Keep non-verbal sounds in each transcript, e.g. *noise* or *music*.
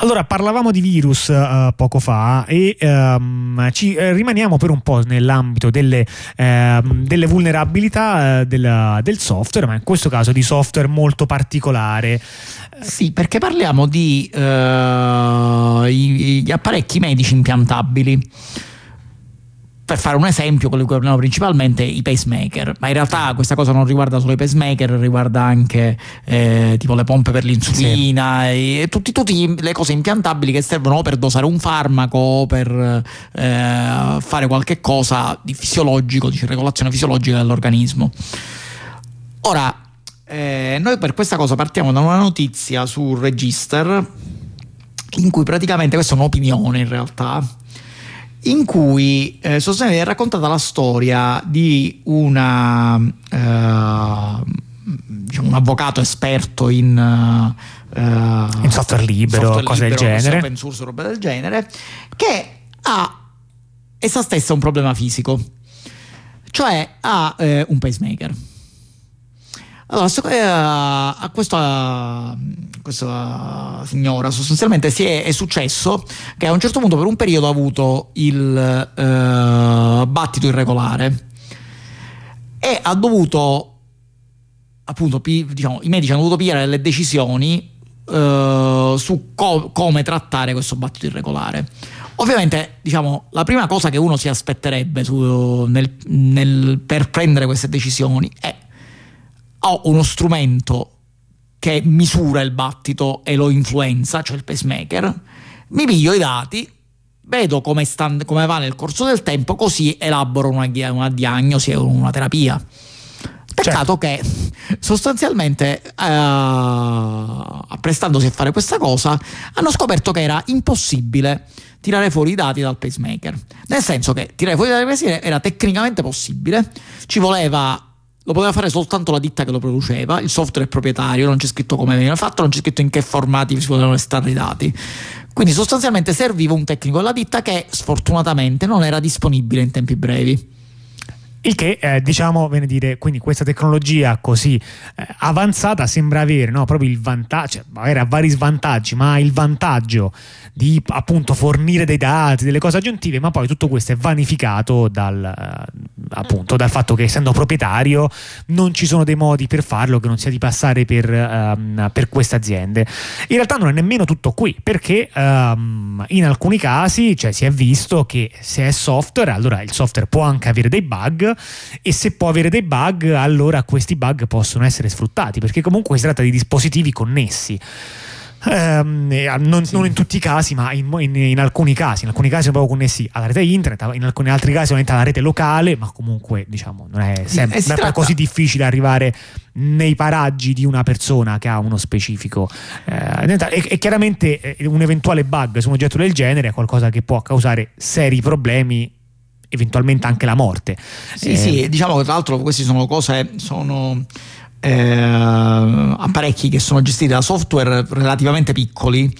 Allora, parlavamo di virus uh, poco fa e um, ci eh, rimaniamo per un po' nell'ambito delle, uh, delle vulnerabilità uh, del, del, software, ma in questo caso di software molto particolare. Sì, perché parliamo di gli apparecchi medici impiantabili per fare un esempio, quello cui parliamo principalmente, i pacemaker, ma in realtà questa cosa non riguarda solo i pacemaker, riguarda anche eh, tipo le pompe per l'insulina sì. e tutte le cose impiantabili che servono per dosare un farmaco o per eh, fare qualche cosa di fisiologico, di regolazione fisiologica dell'organismo. Ora, eh, noi per questa cosa partiamo da una notizia su Register in cui praticamente, questa è un'opinione in realtà, in cui eh, sostanzialmente è raccontata la storia di una, eh, diciamo un avvocato esperto in, uh, in software libero, software cose libero, del genere, open source, roba del genere, che ha essa stessa un problema fisico, cioè ha eh, un pacemaker. Allora, eh, a questa, questa, signora sostanzialmente si è, è, successo che a un certo punto per un periodo ha avuto il uh, battito irregolare e ha dovuto appunto diciamo, i medici hanno dovuto pigliare delle decisioni uh, su co- come trattare questo battito irregolare. Ovviamente, diciamo, la prima cosa che uno si aspetterebbe su, nel, nel, per prendere queste decisioni è ho uno strumento che misura il battito e lo influenza, cioè il pacemaker, mi piglio i dati, vedo come, sta, come va nel corso del tempo, così elaboro una, una diagnosi e una terapia. Peccato certo. che sostanzialmente, eh, apprestandosi a fare questa cosa, hanno scoperto che era impossibile tirare fuori i dati dal pacemaker. Nel senso che tirare fuori i dati dal pacemaker era tecnicamente possibile, ci voleva lo poteva fare soltanto la ditta che lo produceva, il software è proprietario, non c'è scritto come veniva fatto, non c'è scritto in che formati si potevano estrarre i dati. Quindi sostanzialmente serviva un tecnico della ditta che sfortunatamente non era disponibile in tempi brevi. Il che, eh, diciamo, viene dire, quindi questa tecnologia così eh, avanzata sembra avere no, proprio il vantaggio, cioè, magari ha vari svantaggi, ma il vantaggio di appunto fornire dei dati, delle cose aggiuntive, ma poi tutto questo è vanificato dal, eh, appunto, dal fatto che essendo proprietario non ci sono dei modi per farlo che non sia di passare per, um, per queste aziende. In realtà non è nemmeno tutto qui, perché um, in alcuni casi cioè, si è visto che se è software, allora il software può anche avere dei bug e se può avere dei bug, allora questi bug possono essere sfruttati, perché comunque si tratta di dispositivi connessi. Um, non, sì. non, in tutti i casi, ma in, in, in, alcuni casi. In alcuni casi sono proprio connessi alla rete internet, in alcuni altri casi solamente alla rete locale, ma comunque diciamo non è sempre sì, tratta... così difficile arrivare nei paraggi di una persona che ha uno specifico. Eh, e, e, chiaramente eh, un eventuale bug su un oggetto del genere è qualcosa che può causare seri problemi eventualmente anche la morte. Sì, eh, sì, diciamo che tra l'altro queste sono cose, sono eh, apparecchi che sono gestiti da software relativamente piccoli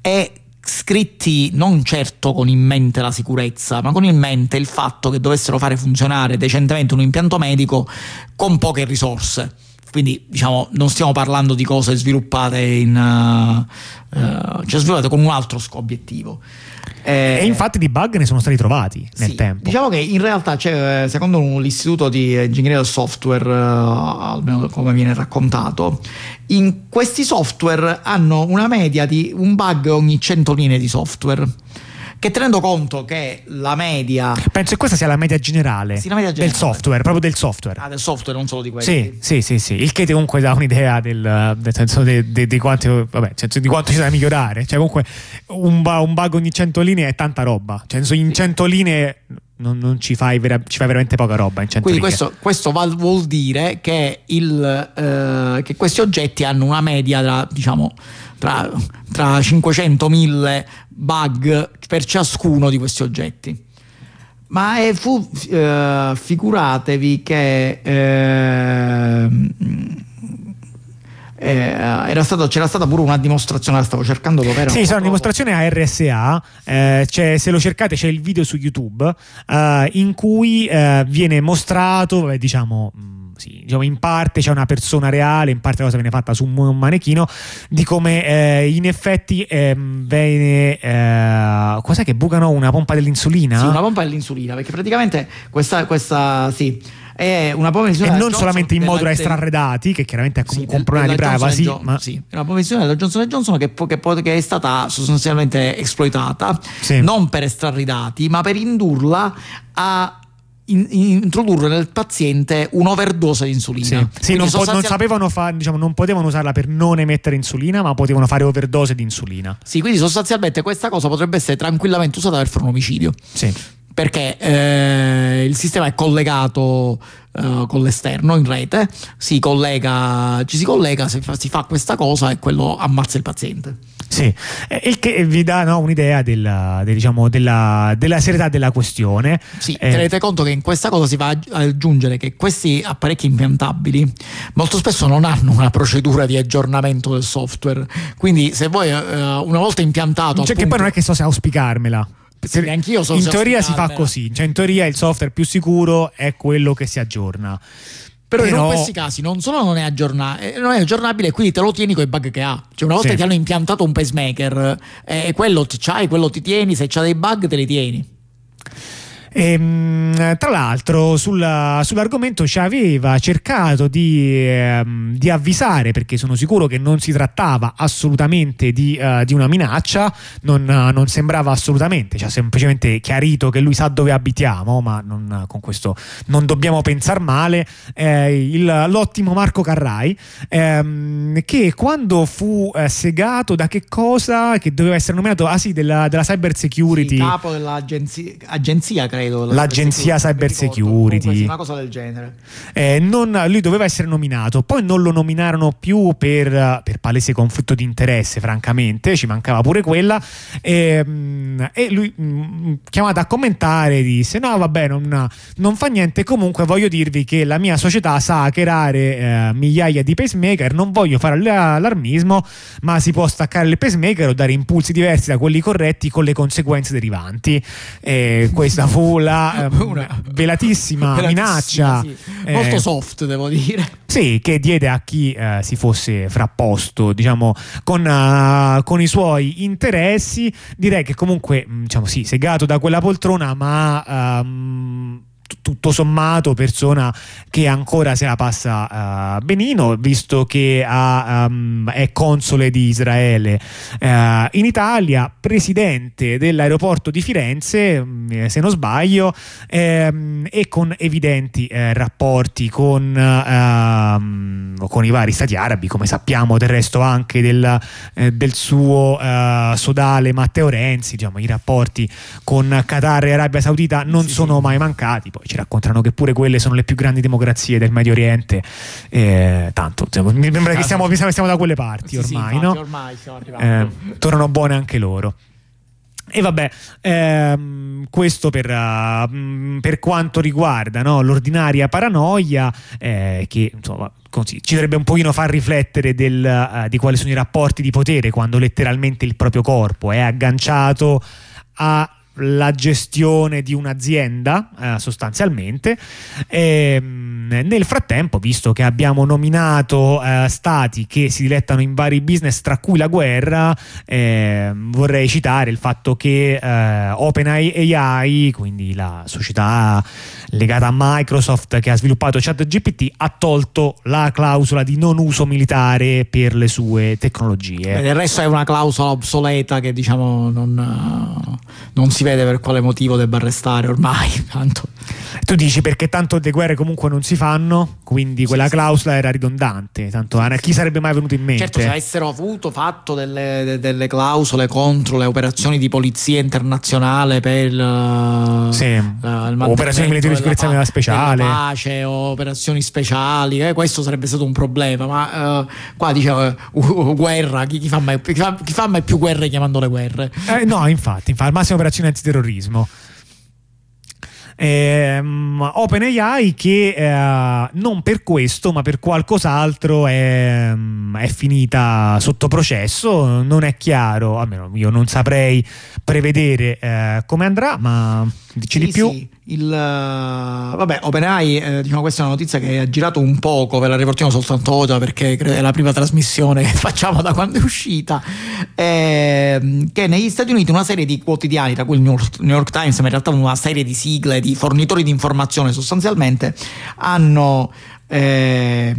e scritti non certo con in mente la sicurezza, ma con in mente il fatto che dovessero fare funzionare decentemente un impianto medico con poche risorse. Quindi, diciamo, non stiamo parlando di cose sviluppate in, uh, uh, cioè sviluppate con un altro obiettivo. Eh, e infatti di bug ne sono stati trovati nel sì, tempo. Diciamo che in realtà c'è, secondo l'istituto di ingegneria del software, uh, almeno come viene raccontato, in questi software hanno una media di un bug ogni 100 linee di software che tenendo conto che la media penso che questa sia la media generale, sì, la media generale. del software proprio del software. Ah del software non solo di quelli. Sì sì sì, sì. il che comunque dà un'idea del, del senso di, di, di, quanto, vabbè, cioè, di quanto ci da migliorare. Cioè comunque un, un, bug ogni 100 linee è tanta roba. Cioè in 100 linee non, non ci, fai vera, ci, fai veramente poca roba in 100 Quindi questo, questo, vuol dire che, il, eh, che, questi oggetti hanno una media tra, diciamo, tra, tra 500.000 bug per ciascuno di questi oggetti. Ma è fu, eh, figuratevi che eh, eh, stato, c'era stata pure una dimostrazione, la stavo cercando dove era. Sì, c'è una dimostrazione a RSA, eh, se lo cercate c'è il video su YouTube eh, in cui eh, viene mostrato, diciamo sì, diciamo, in parte c'è una persona reale, in parte la cosa viene fatta su un manechino, di come eh, in effetti eh, viene... Eh, cos'è che bucano una pompa dell'insulina? Sì, una pompa dell'insulina, perché praticamente questa, questa sì, è una pompa dell'insulina... E non solamente in modo da estrarre dati, che chiaramente è comunque sì, un problema di privacy, Johnson ma... Sì, è una pompa dell'insulina della Johnson Johnson che, che, che, è stata sostanzialmente esploitata, sì. non per estrarre i dati, ma per indurla a in, introdurre nel paziente un'overdose di insulina. Sì, sì non, po- non, sapevano fa- diciamo, non potevano usarla per non emettere insulina, ma potevano fare overdose di insulina. Sì, quindi sostanzialmente questa cosa potrebbe essere tranquillamente usata per fare un omicidio. Sì. Perché eh, il sistema è collegato uh, con l'esterno in rete, si collega, ci si collega, si fa, si fa questa cosa e quello ammazza il paziente. Sì, il che vi dà no, un'idea della, del, diciamo, della, della, serietà della questione. Sì, eh, tenete conto che in questa cosa si va ad aggiungere che questi apparecchi impiantabili molto spesso non hanno una procedura di aggiornamento del software. Quindi se voi uh, una volta impiantato... Cioè appunto, che poi non è che so se auspicarmela. Sì, anch'io so in teoria si fa così, cioè in teoria il software più sicuro è quello che si aggiorna. Però, Però, in questi casi non solo non è, aggiorna- eh, non è aggiornabile, quindi te lo tieni con i bug che ha. Cioè, una volta sì. ti hanno impiantato un pacemaker, eh, quello c'hai, quello ti tieni, se c'ha dei bug te li tieni. E, ehm, tra l'altro sulla, sull'argomento ci aveva cercato di, eh, di, avvisare perché sono sicuro che non si trattava assolutamente di, uh, di una minaccia, non, non, sembrava assolutamente, ci ha semplicemente chiarito che lui sa dove abitiamo, ma non, con questo non dobbiamo pensare male, eh, il, l'ottimo Marco Carrai ehm, che quando fu eh, segato da che cosa che doveva essere nominato, ah sì, della, della cyber security. Sì, capo dell'agenzia, credo credo. L'agenzia cyber security. Una cosa del genere. Eh, non, lui doveva essere nominato, poi non lo nominarono più per, per palese conflitto di interesse, francamente, ci mancava pure quella. E, mm, e lui, mm, chiamato a commentare, disse: No, vabbè, non, non, fa niente. Comunque, voglio dirvi che la mia società sa hackerare eh, migliaia di pacemaker. Non voglio fare allarmismo, ma si può staccare il pacemaker o dare impulsi diversi da quelli corretti con le conseguenze derivanti. E questa fu la um, una velatissima, *laughs* velatissima minaccia. Sì. Eh, Molto soft, devo dire. Sì, che diede a chi eh, si fosse frapposto, diciamo, con, uh, con, i suoi interessi. Direi che comunque, mm, diciamo, sì, segato da quella poltrona, ma. Um, tutto sommato persona che ancora se la passa uh, benino visto che ha, um, è console di Israele uh, in Italia presidente dell'aeroporto di Firenze mm, se non sbaglio ehm, e con evidenti eh, rapporti con, uh, con, i vari stati arabi come sappiamo del resto anche del, eh, del suo eh, sodale Matteo Renzi diciamo, i rapporti con Qatar e Arabia Saudita non sì, sono sì. mai mancati poi ci raccontano che pure quelle sono le più grandi democrazie del Medio Oriente. Eh, tanto, insomma, mi sembra che siamo, siamo, da quelle parti ormai, sì, no? ormai eh, tornano buone anche loro. E vabbè, ehm, questo per, uh, per, quanto riguarda no, l'ordinaria paranoia, eh, che insomma, così, ci dovrebbe un pochino far riflettere del, uh, di quali sono i rapporti di potere quando letteralmente il proprio corpo è agganciato a la gestione di un'azienda eh, sostanzialmente. E, ehm, nel frattempo, visto che abbiamo nominato eh, stati che si dilettano in vari business, tra cui la guerra, eh, vorrei citare il fatto che eh, OpenAI, quindi la società legata a Microsoft che ha sviluppato ChatGPT, ha tolto la clausola di non uso militare per le sue tecnologie. E del resto è una clausola obsoleta che diciamo non, non si vede per quale motivo debba restare ormai. *laughs* Tanto. Tu dici perché tanto le guerre comunque non si fanno, quindi quella sì, clausola sì. era ridondante. Tanto a chi sarebbe mai venuto in mente? Certo, se avessero avuto fatto delle, delle clausole contro le operazioni di polizia internazionale per sì. uh, operazioni militari di sicurezza pa- speciale, pace, operazioni speciali, eh, questo sarebbe stato un problema. Ma uh, qua diciamo uh, guerra, chi, chi, fa mai, chi, fa, chi, fa mai, più guerre chiamandole guerre? Eh, no, infatti, infatti, al massimo operazioni antiterrorismo. Ehm, OpenAI che eh, non per questo ma per qualcos'altro è, è, finita sotto processo, non è chiaro, almeno io non saprei prevedere eh, come andrà, ma dici sì, di più? Sì. Il, uh, vabbè, OpenAI, eh, diciamo, questa è una notizia che ha girato un poco, ve la riportiamo soltanto oggi perché è la prima trasmissione *laughs* che facciamo da quando è uscita, eh, che negli Stati Uniti una serie di quotidiani, tra cui il New York, New York Times, ma in realtà una serie di sigle, di fornitori di informazione sostanzialmente, hanno eh,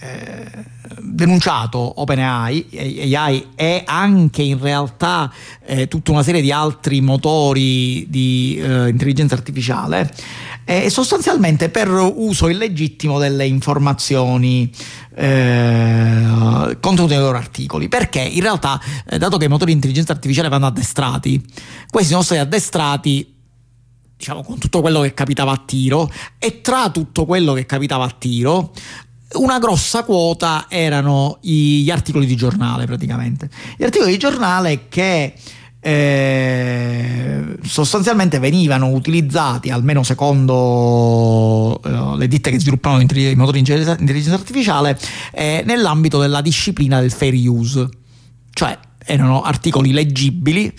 eh, denunciato OpenAI AI e anche in realtà eh, tutta una serie di altri motori di eh, intelligenza artificiale eh, sostanzialmente per uso illegittimo delle informazioni eh, contenute nei loro articoli. Perché in realtà eh, dato che i motori di intelligenza artificiale vanno addestrati questi sono stati addestrati diciamo, con tutto quello che capitava a tiro e tra tutto quello che capitava a tiro una grossa quota erano gli articoli di giornale praticamente. Gli articoli di giornale che eh, sostanzialmente venivano utilizzati, almeno secondo eh, le ditte che sviluppavano i motori di intelligenza artificiale, eh, nell'ambito della disciplina del fair use, cioè erano articoli leggibili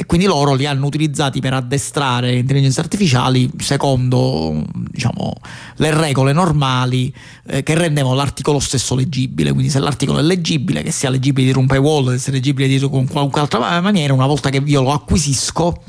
e quindi loro li hanno utilizzati per addestrare intelligenze artificiali secondo diciamo, le regole normali eh, che rendevano l'articolo stesso leggibile. Quindi se l'articolo è leggibile, che sia leggibile di un paywall, che sia leggibile di con qualunque altra maniera, una volta che io lo acquisisco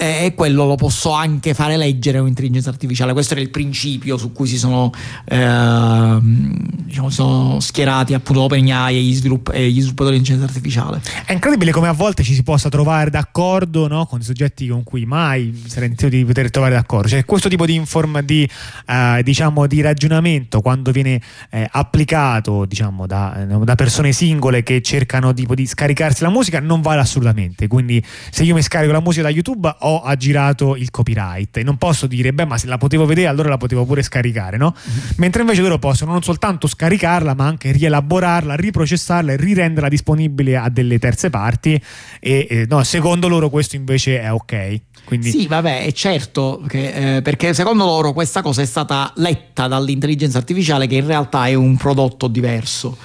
e quello lo posso anche fare leggere un'intelligenza artificiale. Questo era il principio su cui si sono, eh, diciamo, sono schierati appunto OpenAI e gli, svilupp- e gli sviluppatori di intelligenza artificiale. È incredibile come a volte ci si possa trovare d'accordo no? con soggetti con cui mai sarei intento di poter trovare d'accordo. Cioè, questo tipo di, inform- di, eh, diciamo, di ragionamento, quando viene eh, applicato diciamo, da, da, persone singole che cercano tipo, di scaricarsi la musica, non vale assolutamente. Quindi, se io mi scarico la musica da YouTube, ho aggirato il copyright e non posso dire beh ma se la potevo vedere allora la potevo pure scaricare no? Mm-hmm. mentre invece loro possono non soltanto scaricarla ma anche rielaborarla riprocessarla e rirenderla disponibile a delle terze parti e eh, no, secondo loro questo invece è ok quindi... Sì, vabbè, è certo che, eh, perché secondo loro questa cosa è stata letta dall'intelligenza artificiale che in realtà è un prodotto diverso.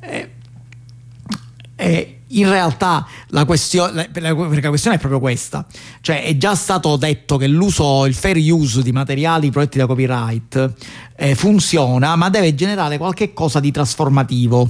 Eh, eh, in realtà la questione, perché la questione è proprio questa, cioè è già stato detto che l'uso, il fair use di materiali prodotti da copyright eh, funziona, ma deve generare qualche cosa di trasformativo,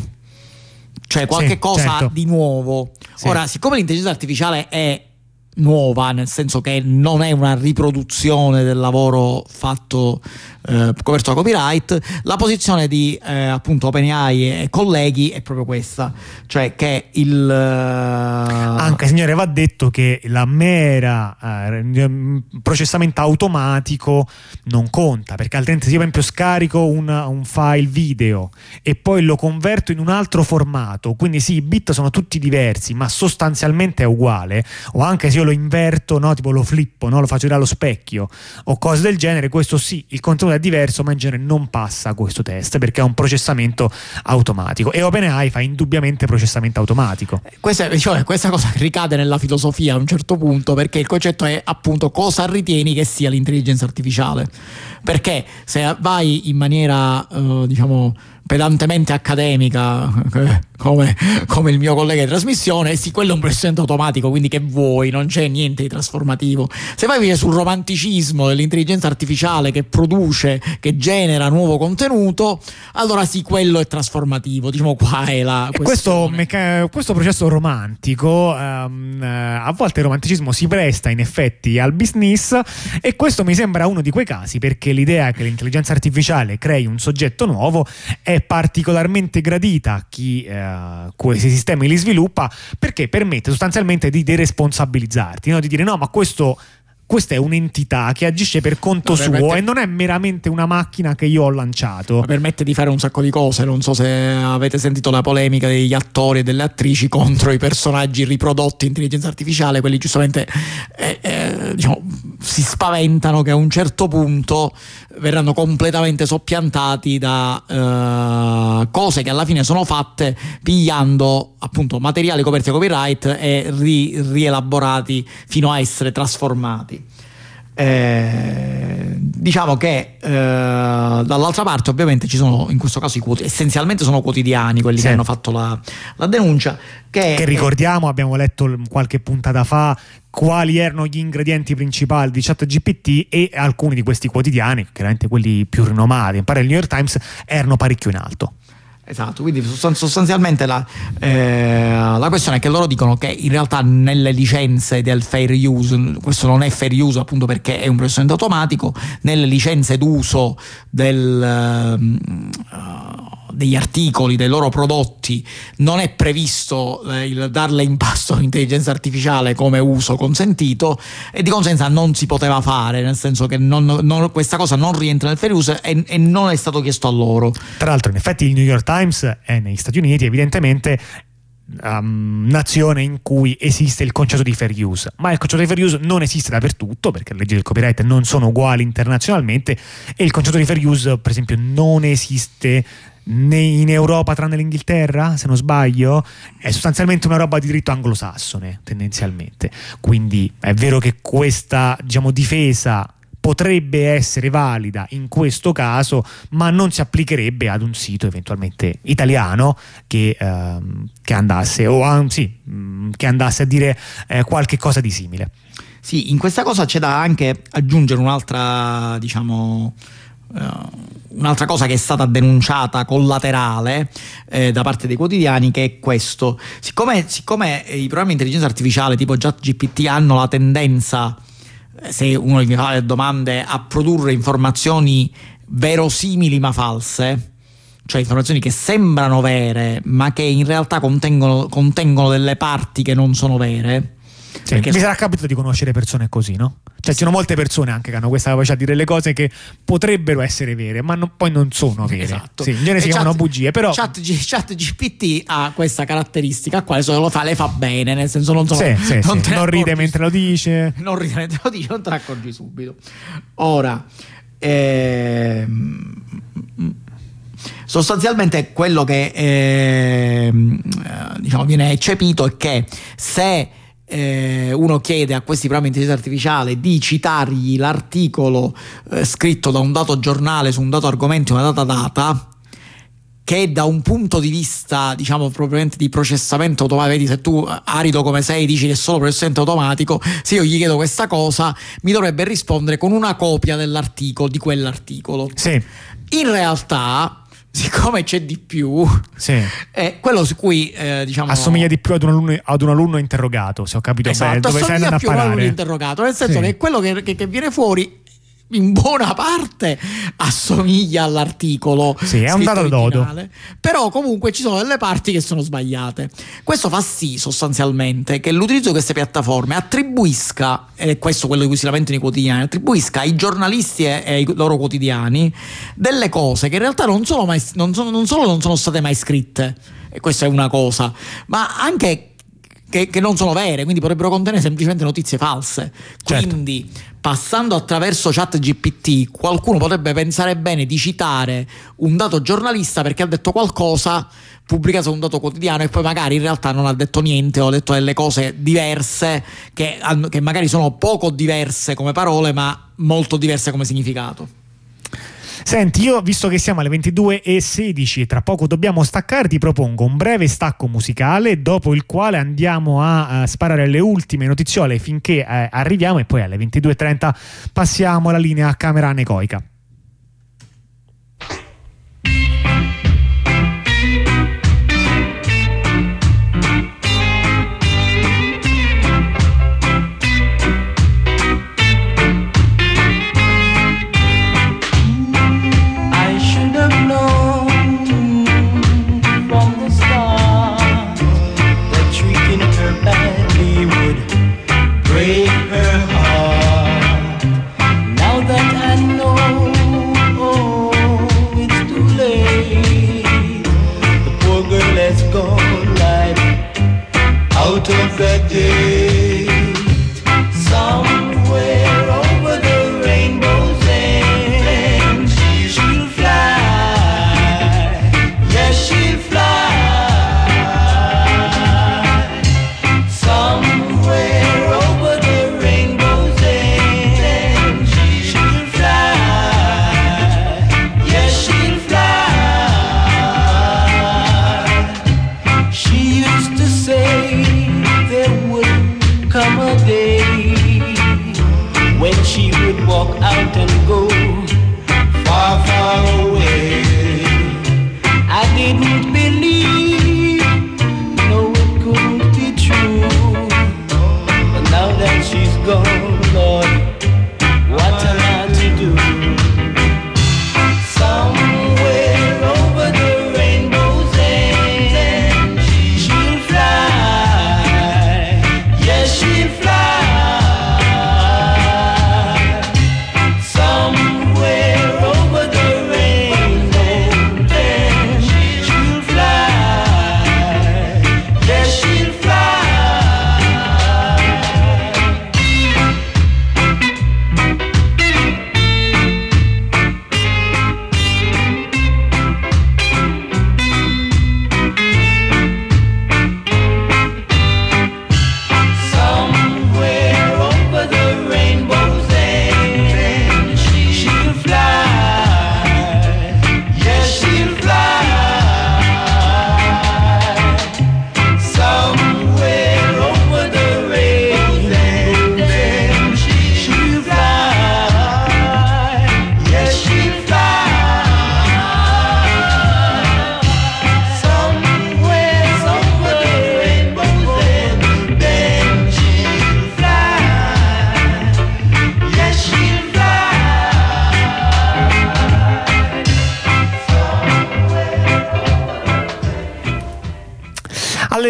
cioè qualche sì, cosa certo. di nuovo. Sì. Ora, siccome l'intelligenza artificiale è nuova, nel senso che non è una riproduzione del lavoro fatto eh, coperto da copyright, la posizione di eh, appunto OpenAI e colleghi è proprio questa, cioè che il... Uh... Anche signore va detto che la mera uh, processamento automatico non conta, perché altrimenti se io per esempio scarico un, un, file video e poi lo converto in un altro formato, quindi sì, i bit sono tutti diversi, ma sostanzialmente è uguale, o anche se io lo inverto, no, tipo lo flippo, no, lo faccio vedere allo specchio o cose del genere, questo sì, il contenuto è diverso, ma in genere non passa questo test perché è un processamento automatico e OpenAI fa indubbiamente processamento automatico. Eh, questa, cioè, questa cosa ricade nella filosofia a un certo punto perché il concetto è appunto cosa ritieni che sia l'intelligenza artificiale. Perché se vai in maniera, uh, diciamo, pedantemente accademica *laughs* come, come, il mio collega di trasmissione, sì, quello è un processamento automatico, quindi che vuoi, non c'è niente di trasformativo. Se vai sul romanticismo dell'intelligenza artificiale che produce, che genera nuovo contenuto, allora sì, quello è trasformativo. Diciamo qua è la questo, meca- questo, processo romantico, um, a volte il romanticismo si presta in effetti al business e questo mi sembra uno di quei casi perché l'idea che l'intelligenza artificiale crei un soggetto nuovo è particolarmente gradita a chi eh, questi sistemi li sviluppa perché permette sostanzialmente di deresponsabilizzarti, no? di dire no ma questo questa è un'entità che agisce per conto no, suo permette... e non è meramente una macchina che io ho lanciato. Ma permette di fare un sacco di cose. Non so se avete sentito la polemica degli attori e delle attrici contro i personaggi riprodotti in intelligenza artificiale. Quelli giustamente eh, eh, diciamo, si spaventano che a un certo punto verranno completamente soppiantati da uh, cose che alla fine sono fatte pigliando appunto materiali coperti a copyright e ri- rielaborati fino a essere trasformati. Eh, diciamo che eh, dall'altra parte ovviamente ci sono in questo caso i quotidiani, essenzialmente sono quotidiani quelli sì. che hanno fatto la, la denuncia che, che ricordiamo abbiamo letto qualche puntata fa quali erano gli ingredienti principali di ChatGPT e alcuni di questi quotidiani, chiaramente quelli più rinomati, in pare il New York Times, erano parecchio in alto. Esatto, quindi sostanzialmente la, eh, la, questione è che loro dicono che in realtà nelle licenze del fair use, questo non è fair use appunto perché è un processamento automatico, nelle licenze d'uso del... Uh, degli articoli, dei loro prodotti, non è previsto eh, il darle in pasto *laughs* all'intelligenza artificiale come uso consentito e di conseguenza non si poteva fare, nel senso che non, non, questa cosa non rientra nel fair use e, e non è stato chiesto a loro. Tra l'altro, in effetti, il New York Times è negli Stati Uniti, evidentemente Um, nazione in cui esiste il concetto di fair use, ma il concetto di fair use non esiste dappertutto perché le leggi del copyright non sono uguali internazionalmente e il concetto di fair use, per esempio, non esiste in Europa tranne l'Inghilterra, se non sbaglio, è sostanzialmente una roba di diritto anglosassone tendenzialmente. Quindi è vero che questa diciamo, difesa potrebbe essere valida in questo caso, ma non si applicherebbe ad un sito eventualmente italiano che, ehm, che andasse, o mm, che andasse a dire eh, qualche cosa di simile. Sì, in questa cosa c'è da anche aggiungere un'altra, diciamo, uh, un'altra cosa che è stata denunciata collaterale eh, da parte dei quotidiani che è questo. Siccome, siccome i programmi di intelligenza artificiale tipo ChatGPT hanno la tendenza, eh, se uno mi fa le domande, a produrre informazioni verosimili ma false, cioè informazioni che sembrano vere ma che in realtà contengono, contengono delle parti che non sono vere. Sì, mi sarà capitato di conoscere persone così, no? Cioè, ci sono molte persone anche che hanno questa capacità di dire le cose che potrebbero essere vere, ma non, poi non sono vere. Esatto. Sì, in genere si chat, chiamano bugie, però. Chat, chat, GPT ha questa caratteristica qua, se lo fa, le fa bene, nel senso non, sono, sì, sì, non, non ride mentre lo dice. Non ride mentre lo dice, non te ne accorgi subito. Ora, ehm, sostanzialmente quello che eh, diciamo, viene eccepito è che se eh, uno chiede a questi programmi di intelligenza artificiale di citargli l'articolo eh, scritto da un dato giornale su un dato argomento, una data data, che da un punto di vista, diciamo, propriamente di processamento automatico, vedi se tu eh, arido come sei dici che è solo processamento automatico, se io gli chiedo questa cosa, mi dovrebbe rispondere con una copia dell'articolo, di quell'articolo. Sì. In realtà siccome c'è di più, sì. è quello su cui eh, diciamo. Assomiglia di più ad un, alunno, ad un, alunno, interrogato, se ho capito esatto, bene. Dove assomiglia più ad un alunno interrogato, nel senso sì. che quello che, che, che viene fuori in buona parte assomiglia all'articolo. Sì, è un dato dodo. Però comunque ci sono delle parti che sono sbagliate. Questo fa sì sostanzialmente che l'utilizzo di queste piattaforme attribuisca, ed è questo quello di cui si lamentano i quotidiani, attribuisca ai giornalisti e ai loro quotidiani delle cose che in realtà non, sono mai, non, sono, non solo non sono state mai scritte, e questa è una cosa, ma anche che, che, non sono vere, quindi potrebbero contenere semplicemente notizie false. Certo. Quindi, passando attraverso chat GPT, qualcuno potrebbe pensare bene di citare un dato giornalista perché ha detto qualcosa pubblicato su un dato quotidiano e poi magari in realtà non ha detto niente o ha detto delle cose diverse che, che magari sono poco diverse come parole ma molto diverse come significato. Senti, io visto che siamo alle 22.16 e tra poco dobbiamo staccare, ti propongo un breve stacco musicale, dopo il quale andiamo a, a sparare le ultime notiziole finché eh, arriviamo e poi alle 22.30 passiamo la linea a camera anecoica.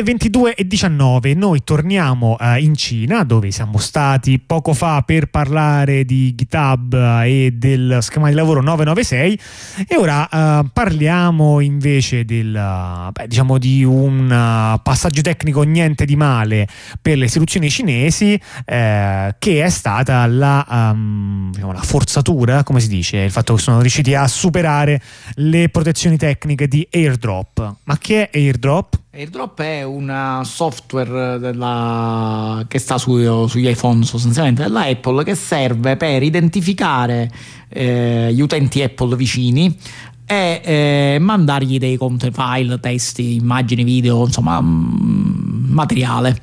Alle 22.19 noi torniamo eh, in Cina dove siamo stati poco fa per parlare di GitHub eh, e del schema di lavoro 996 e ora eh, parliamo invece del, eh, beh, diciamo di un eh, passaggio tecnico niente di male per le istituzioni cinesi che è stata la, ehm, diciamo, la forzatura, come si dice, il fatto che sono riusciti a superare le protezioni tecniche di AirDrop. Ma che è AirDrop? AirDrop è un software della- che sta su- sugli iPhone sostanzialmente della Apple che serve per identificare eh, gli utenti Apple vicini e eh, mandargli dei content file, testi, immagini, video, insomma mm, materiale.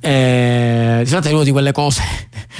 Eh, si tratta di una di quelle cose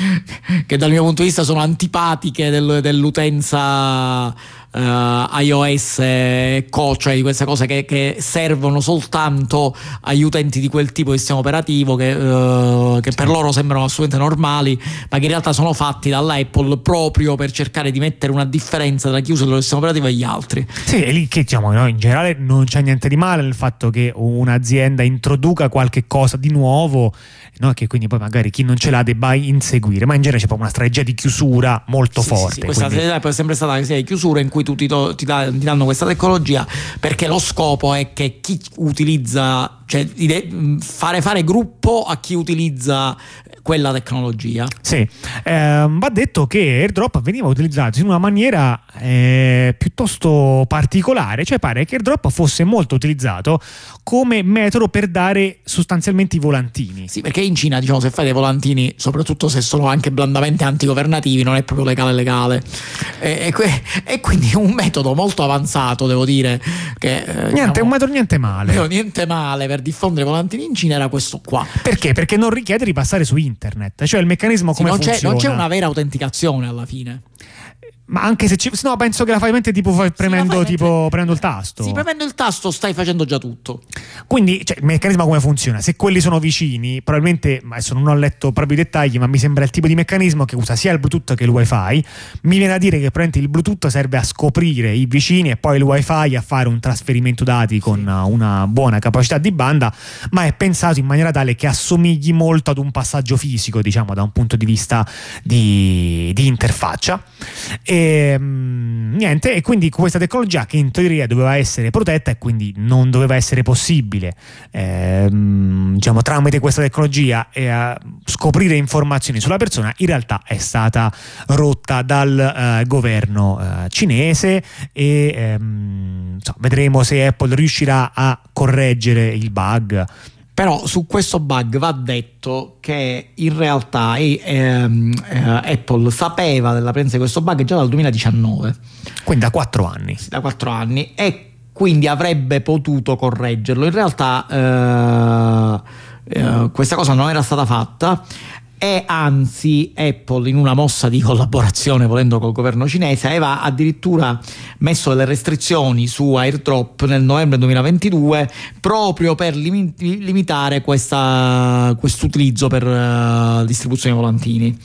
*laughs* che dal mio punto di vista sono antipatiche del- dell'utenza eh, iOS e Co, cioè di queste cose che, che servono soltanto agli utenti di quel tipo di sistema operativo che, eh, che per loro sembrano assolutamente normali, ma che in realtà sono fatti dall'Apple proprio per cercare di mettere una differenza tra chi usa il loro sistema operativo e gli altri. Sì, è lì che diciamo, no, in generale non c'è niente di male nel fatto che un'azienda introduca qualche cosa di nuovo, no, che quindi poi magari chi non ce l'ha debba inseguire, ma in genere c'è proprio una strategia di chiusura molto Sì, sì, forte. sì, questa quindi- strategia è sempre stata una serie di chiusure in cui tu ti, ti danno questa tecnologia perché lo scopo è che chi utilizza, cioè fare fare gruppo a chi utilizza quella tecnologia. Sì, ehm, va detto che AirDrop veniva utilizzato in una maniera eh, piuttosto particolare, cioè pare che AirDrop fosse molto utilizzato come metodo per dare sostanzialmente i volantini. Sì, perché in Cina, diciamo, se fai dei volantini, soprattutto se sono anche blandamente antigovernativi, non è proprio legale legale. E, e e quindi è un metodo molto avanzato, devo dire. Che, eh, Niente, diciamo, un metodo niente male. niente male per diffondere volantini in Cina era questo qua. Perché? Perché non richiede di passare su internet, cioè il meccanismo Sì, come non, c'è, funziona. non c'è una vera autenticazione alla fine. Ma anche se ci. No, penso che la fai mente tipo fai- premendo, fai tipo, mentre- premendo il tasto. Sì, premendo il tasto stai facendo già tutto. Quindi cioè, il meccanismo come funziona? Se quelli sono vicini, probabilmente, ma adesso non ho letto proprio i dettagli, ma mi sembra il tipo di meccanismo che usa sia il Bluetooth che il WiFi. Mi viene da dire che probabilmente il Bluetooth serve a scoprire i vicini e poi il WiFi a fare un trasferimento dati con uh, una buona capacità di banda, ma è pensato in maniera tale che assomigli molto ad un passaggio fisico, diciamo, da un punto di vista di, di interfaccia. E, mm, niente, e quindi questa tecnologia che in teoria doveva essere protetta e quindi non doveva essere possibile, ehm, diciamo, tramite questa tecnologia eh, scoprire informazioni sulla persona, in realtà è stata rotta dal eh, governo eh, cinese e ehm, insomma, vedremo se Apple riuscirà a correggere il bug. Però su questo bug va detto che in realtà eh, eh, Apple sapeva della presenza di questo bug già dal 2019, Quindi da quattro anni. da 4 anni, e quindi avrebbe potuto correggerlo. In realtà eh, eh, questa cosa non era stata fatta e anzi Apple in una mossa di collaborazione volendo col governo cinese aveva addirittura messo delle restrizioni su airdrop nel novembre 2022 proprio per limi- limitare questa, utilizzo per uh, distribuzione volantini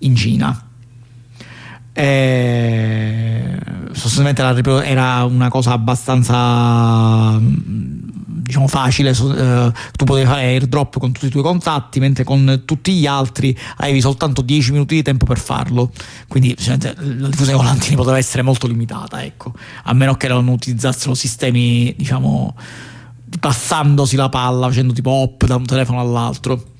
in Cina. E sostanzialmente era una cosa abbastanza diciamo facile, eh, tu potevi fare airdrop con tutti i tuoi contatti, mentre con tutti gli altri avevi soltanto 10 minuti di tempo per farlo. Quindi la diffusione volantini poteva essere molto limitata, ecco, a meno che non utilizzassero sistemi, diciamo, passandosi la palla, facendo tipo hop da un telefono all'altro.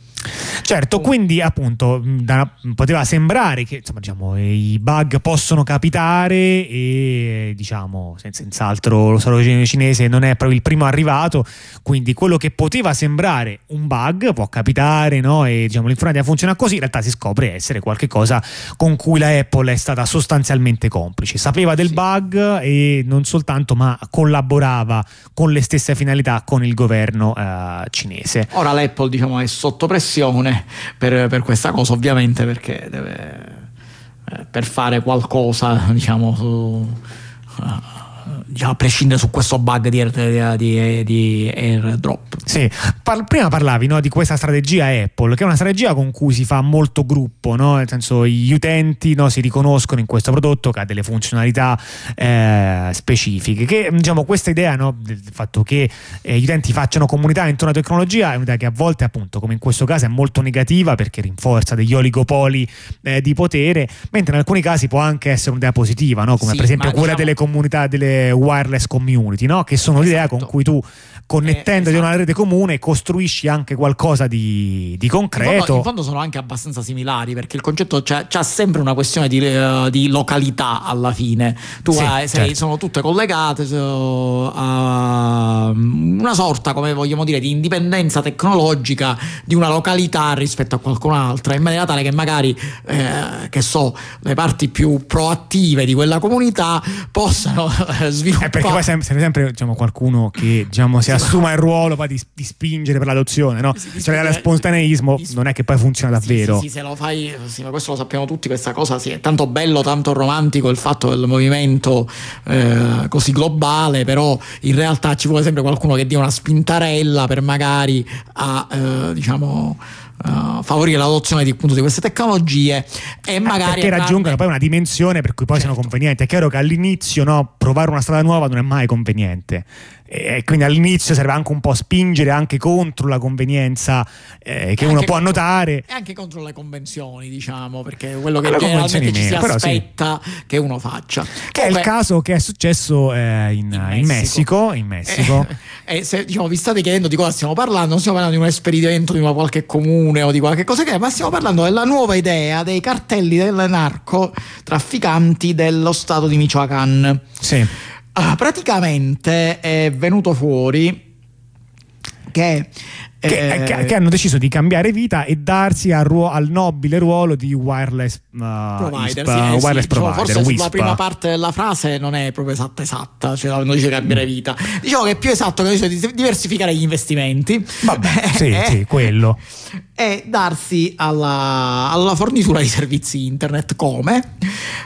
Certo, quindi appunto da, poteva sembrare che insomma, diciamo, i bug possono capitare e diciamo senz'altro lo stato cinese non è proprio il primo arrivato, quindi quello che poteva sembrare un bug può capitare no? e diciamo, l'informatica funziona così, in realtà si scopre essere qualcosa con cui la Apple è stata sostanzialmente complice, sapeva del sì. bug e non soltanto ma collaborava con le stesse finalità con il governo eh, cinese. Ora l'Apple diciamo, è sotto pressione pressione per, per questa cosa, ovviamente, perché deve eh, per fare qualcosa, *laughs* diciamo, su, uh, diciamo, a prescindere su questo bug di, di, di airdrop. Sì, Par- prima parlavi no, di questa strategia Apple, che è una strategia con cui si fa molto gruppo, no? nel senso gli utenti no, si riconoscono in questo prodotto che ha delle funzionalità eh, specifiche. Che, diciamo, questa idea del fatto che eh, gli utenti facciano comunità intorno alla tecnologia è un'idea che a volte, appunto, come in questo caso, è molto negativa perché rinforza degli oligopoli eh, di potere, mentre in alcuni casi può anche essere un'idea positiva, come sì, per esempio quella diciamo... delle comunità delle wireless community, no? che sono esatto. l'idea con cui tu connettendoti eh, esatto. a una rete comune costruisci anche qualcosa di, di concreto. In fondo, in fondo, sono anche abbastanza similari perché il concetto c'ha, c'ha sempre una questione di, uh, di, località alla fine. Tu sì, hai, sei, certo. sono tutte collegate so, a una sorta, come vogliamo dire, di indipendenza tecnologica di una località rispetto a qualcun'altra, in maniera tale che magari, eh, che so, le parti più proattive di quella comunità possano eh, sviluppare. Eh perché poi sempre, sempre diciamo, qualcuno che diciamo, si assuma il ruolo poi di, di spingere per l'adozione, no? Sì, cioè lo spontaneismo non è che poi funziona davvero. Sì, sì, se lo fai, sì, ma questo lo sappiamo tutti, questa cosa sì, è tanto bello, tanto romantico il fatto del movimento eh, così globale, però in realtà ci vuole sempre qualcuno che dia una spintarella per magari a, eh, diciamo uh, favorire l'adozione di, appunto, di queste tecnologie e eh, magari perché raggiungano poi una dimensione per cui poi certo. sono convenienti. È chiaro che all'inizio no, provare una strada nuova non è mai conveniente e quindi all'inizio serve anche un po' spingere anche contro la convenienza eh, che uno può annotare. E anche contro le convenzioni diciamo perché è quello che generalmente ci si aspetta sì. che uno faccia. Che Comunque, è il caso che è successo eh, in, in, Messico in Messico, in *laughs* Messico. Eh, se diciamo, vi state chiedendo di cosa stiamo parlando non stiamo parlando di un esperimento di una qualche comune o di qualche cosa che è ma stiamo parlando della nuova idea dei cartelli del narco trafficanti dello stato di Michoacán sì Praticamente è venuto fuori che che, eh, che, che, hanno deciso di cambiare vita e darsi al, ruo- al nobile ruolo di wireless uh, provider. ISP, sì, uh, wireless sì, diciamo, forse WISP. la prima parte della frase non è proprio esatta esatta, cioè non dice cambiare mm. vita. Diciamo che è più esatto che dice diversificare gli investimenti. Vabbè, *laughs* sì, eh, sì, quello. E darsi alla, alla, fornitura di servizi internet come?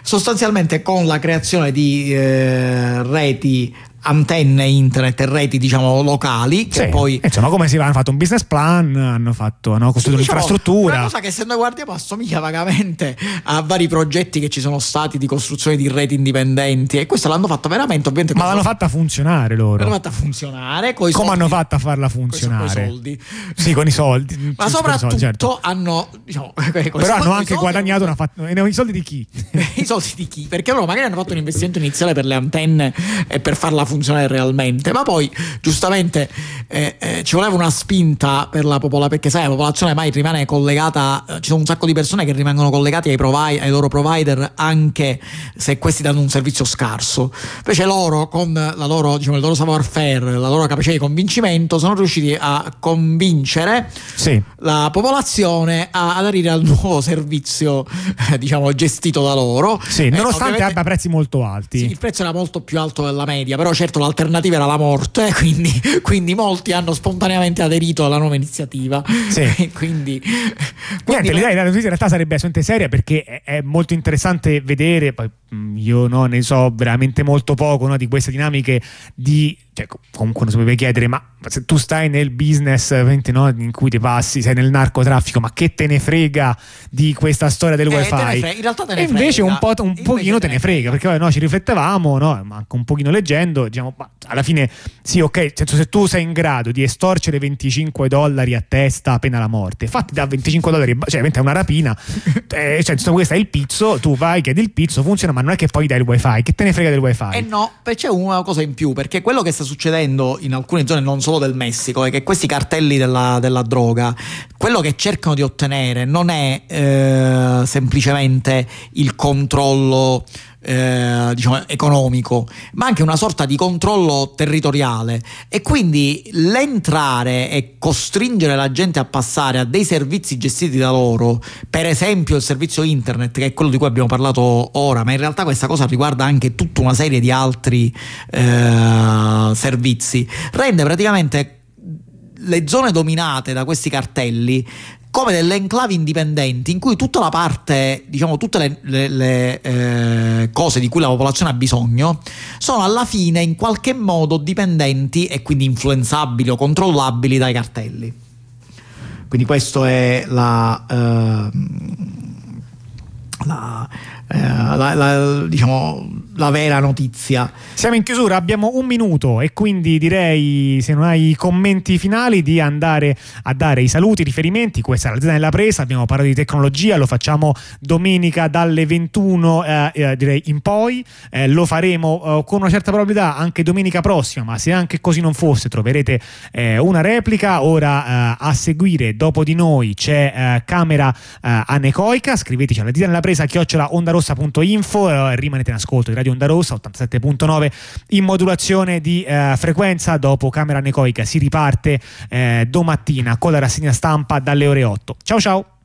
Sostanzialmente con la creazione di eh, reti antenne internet e reti diciamo locali che sì. poi insomma come si va hanno fatto un business plan hanno, fatto, hanno costruito sì, diciamo, un'infrastruttura una cosa che se noi guardiamo assomiglia vagamente a vari progetti che ci sono stati di costruzione di reti indipendenti e questo l'hanno fatto veramente ovviamente ma l'hanno fatta funzionare loro l'hanno fatta funzionare come soldi, hanno fatto a farla funzionare con i soldi sì con i soldi ma soprattutto certo. hanno diciamo, *laughs* però hanno anche guadagnato una fat- i soldi di chi? *laughs* i soldi di chi? perché loro magari hanno fatto un investimento iniziale per le antenne e per farla funzionare realmente. Ma poi, giustamente, eh, eh, ci voleva una spinta per la popolazione, perché sai, la popolazione mai rimane collegata, eh, ci sono un sacco di persone che rimangono collegati ai, provi- ai loro provider anche se questi danno un servizio scarso. Invece loro, con la loro, diciamo, il loro savoir faire, la loro capacità di convincimento, sono riusciti a convincere sì. la popolazione a, ad aderire al nuovo servizio, eh, diciamo, gestito da loro. Sì, nonostante abbia prezzi molto alti. Sì, il prezzo era molto più alto della media, però certo l'alternativa era la morte, *laughs* quindi, quindi molti hanno spontaneamente aderito alla nuova iniziativa. Sì. *laughs* quindi Niente, l'idea della notizia in realtà sarebbe assolutamente seria perché è, è molto interessante vedere, poi mh, io no, ne so veramente molto poco no, di queste dinamiche di cioè, comunque non si potrebbe chiedere, ma se tu stai nel business no, in cui ti passi, sei nel narcotraffico, ma che te ne frega di questa storia del Eh, wifi? frega, in realtà te ne e invece frega. un, po', un pochino te ne frega, perché no, ci riflettevamo, no, ma anche un pochino leggendo, diciamo, ma alla fine sì, ok, senso, se tu sei in grado di estorcere 25 dollari a testa pena la morte, fatti da 25 dollari, cioè diventa una rapina, *laughs* eh, cioè, insomma, questo è il pizzo, tu vai, chiedi il pizzo, funziona, ma non è che poi dai il wifi, che te ne frega del wifi? Eh no, c'è una cosa in più, perché quello che sta succedendo in alcune zone, non solo del Messico, è che questi cartelli della, della droga, quello che cercano di ottenere non è eh, semplicemente il controllo. Eh, diciamo economico ma anche una sorta di controllo territoriale. E quindi l'entrare e costringere la gente a passare a dei servizi gestiti da loro per esempio il servizio internet che è quello di cui abbiamo parlato ora ma in realtà questa cosa riguarda anche tutta una serie di altri eh, servizi rende praticamente le zone dominate da questi cartelli come delle enclavi indipendenti in cui tutta la parte, diciamo, tutte le, le- le, eh, cose di cui la popolazione ha bisogno sono alla fine in qualche modo dipendenti e quindi influenzabili o controllabili dai cartelli. Quindi questo è la, ehm, la, eh, la- la- diciamo, la vera notizia. Siamo in chiusura, abbiamo un minuto e quindi direi, se non hai commenti finali, di andare a dare i saluti, i riferimenti. Questa è la zona della presa, abbiamo parlato di tecnologia, lo facciamo domenica dalle 21 eh, eh, direi in poi, Eh, lo faremo eh, con una certa probabilità anche domenica prossima, ma se anche così non fosse troverete eh, una replica. Ora eh, a seguire, dopo di noi, c'è eh, Camera eh, anecoica, scriveteci alla dita nella presa chiocciola ondarossa.info e rimanete in ascolto di Radio Onda Rossa 87.9 in modulazione di eh, frequenza. Dopo Camera Anecoica si riparte eh, domattina con la rassegna stampa dalle ore 8 ciao ciao